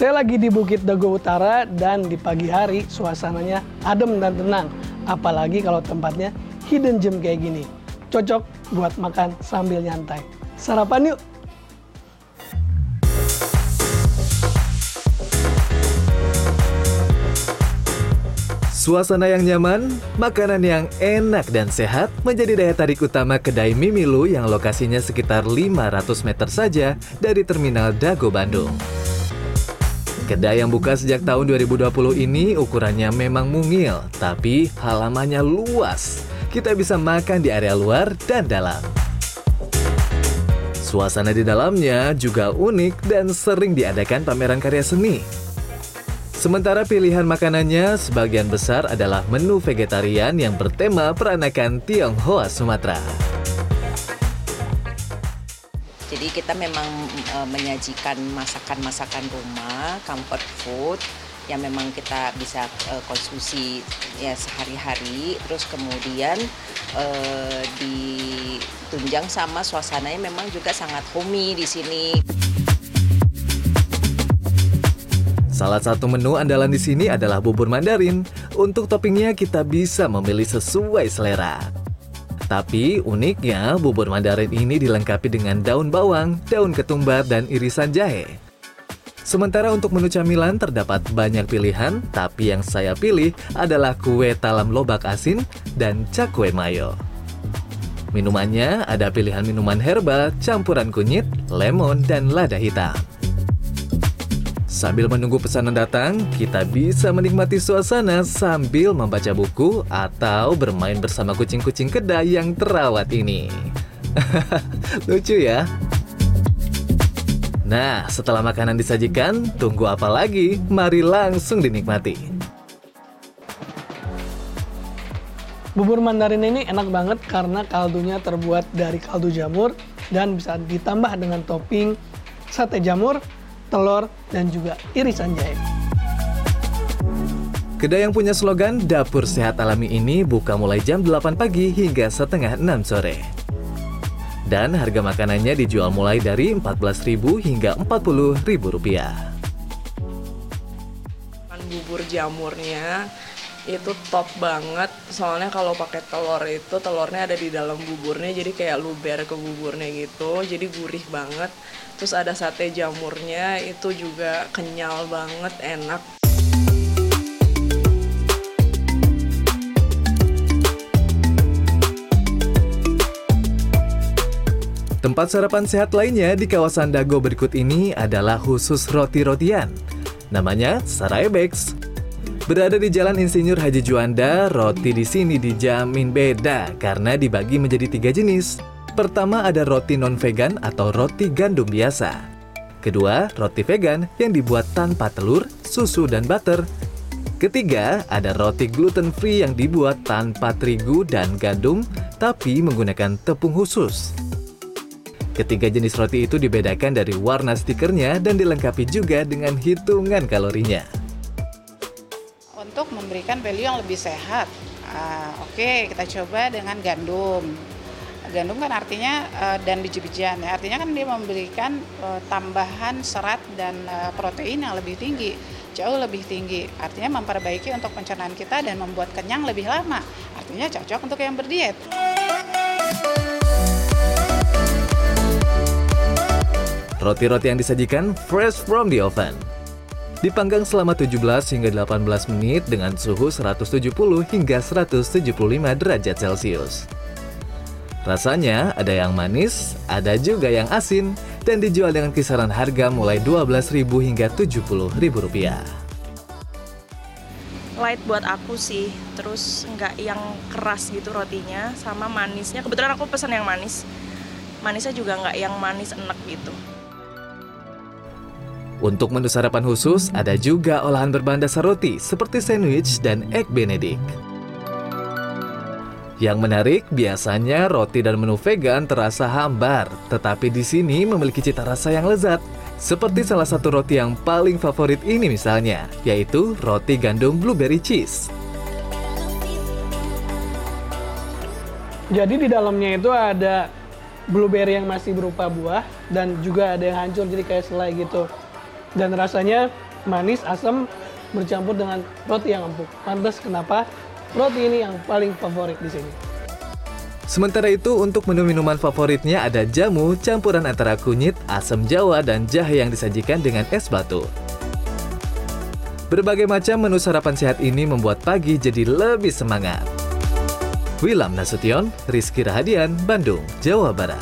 Saya lagi di Bukit Dago Utara dan di pagi hari suasananya adem dan tenang. Apalagi kalau tempatnya hidden gem kayak gini. Cocok buat makan sambil nyantai. Sarapan yuk! Suasana yang nyaman, makanan yang enak dan sehat menjadi daya tarik utama kedai Mimilu yang lokasinya sekitar 500 meter saja dari Terminal Dago Bandung. Kedai yang buka sejak tahun 2020 ini ukurannya memang mungil, tapi halamannya luas. Kita bisa makan di area luar dan dalam. Suasana di dalamnya juga unik dan sering diadakan pameran karya seni. Sementara pilihan makanannya sebagian besar adalah menu vegetarian yang bertema peranakan Tionghoa Sumatera. Jadi kita memang e, menyajikan masakan-masakan rumah, comfort food yang memang kita bisa e, konsumsi ya sehari-hari. Terus kemudian e, ditunjang sama suasananya memang juga sangat homey di sini. Salah satu menu andalan di sini adalah bubur Mandarin. Untuk toppingnya kita bisa memilih sesuai selera. Tapi uniknya bubur Mandarin ini dilengkapi dengan daun bawang, daun ketumbar, dan irisan jahe. Sementara untuk menu camilan terdapat banyak pilihan, tapi yang saya pilih adalah kue talam lobak asin dan cakwe mayo. Minumannya ada pilihan minuman herbal, campuran kunyit, lemon, dan lada hitam. Sambil menunggu pesanan datang, kita bisa menikmati suasana sambil membaca buku atau bermain bersama kucing-kucing kedai yang terawat ini. Lucu ya? Nah, setelah makanan disajikan, tunggu apa lagi? Mari langsung dinikmati. Bubur Mandarin ini enak banget karena kaldunya terbuat dari kaldu jamur dan bisa ditambah dengan topping sate jamur, telur, dan juga irisan jahe. Kedai yang punya slogan Dapur Sehat Alami ini buka mulai jam 8 pagi hingga setengah 6 sore. Dan harga makanannya dijual mulai dari 14.000 hingga 40.000 rupiah. Bubur jamurnya itu top banget soalnya kalau pakai telur itu telurnya ada di dalam buburnya jadi kayak luber ke buburnya gitu jadi gurih banget terus ada sate jamurnya itu juga kenyal banget enak Tempat sarapan sehat lainnya di kawasan Dago berikut ini adalah khusus roti-rotian. Namanya Sarai Bakes. Berada di Jalan Insinyur Haji Juanda, roti di sini dijamin beda karena dibagi menjadi tiga jenis. Pertama ada roti non-vegan atau roti gandum biasa. Kedua, roti vegan yang dibuat tanpa telur, susu, dan butter. Ketiga, ada roti gluten free yang dibuat tanpa terigu dan gandum, tapi menggunakan tepung khusus. Ketiga jenis roti itu dibedakan dari warna stikernya dan dilengkapi juga dengan hitungan kalorinya. Untuk memberikan value yang lebih sehat, uh, oke okay, kita coba dengan gandum. Gandum kan artinya uh, dan biji-bijian, ya. artinya kan dia memberikan uh, tambahan serat dan uh, protein yang lebih tinggi, jauh lebih tinggi. Artinya memperbaiki untuk pencernaan kita dan membuat kenyang lebih lama. Artinya cocok untuk yang berdiet. Roti-roti yang disajikan fresh from the oven. Dipanggang selama 17 hingga 18 menit dengan suhu 170 hingga 175 derajat Celcius. Rasanya ada yang manis, ada juga yang asin, dan dijual dengan kisaran harga mulai 12.000 hingga 70.000 rupiah. Light buat aku sih, terus nggak yang keras gitu rotinya, sama manisnya. Kebetulan aku pesan yang manis, manisnya juga nggak yang manis enak gitu. Untuk menu sarapan khusus, ada juga olahan berbahan dasar roti seperti sandwich dan egg benedict. Yang menarik, biasanya roti dan menu vegan terasa hambar, tetapi di sini memiliki cita rasa yang lezat. Seperti salah satu roti yang paling favorit ini misalnya, yaitu roti gandum blueberry cheese. Jadi di dalamnya itu ada blueberry yang masih berupa buah dan juga ada yang hancur jadi kayak selai gitu dan rasanya manis, asam bercampur dengan roti yang empuk. Pantas kenapa roti ini yang paling favorit di sini. Sementara itu, untuk menu minuman favoritnya ada jamu campuran antara kunyit, asam jawa, dan jahe yang disajikan dengan es batu. Berbagai macam menu sarapan sehat ini membuat pagi jadi lebih semangat. Wilam Nasution, Rizky Rahadian, Bandung, Jawa Barat.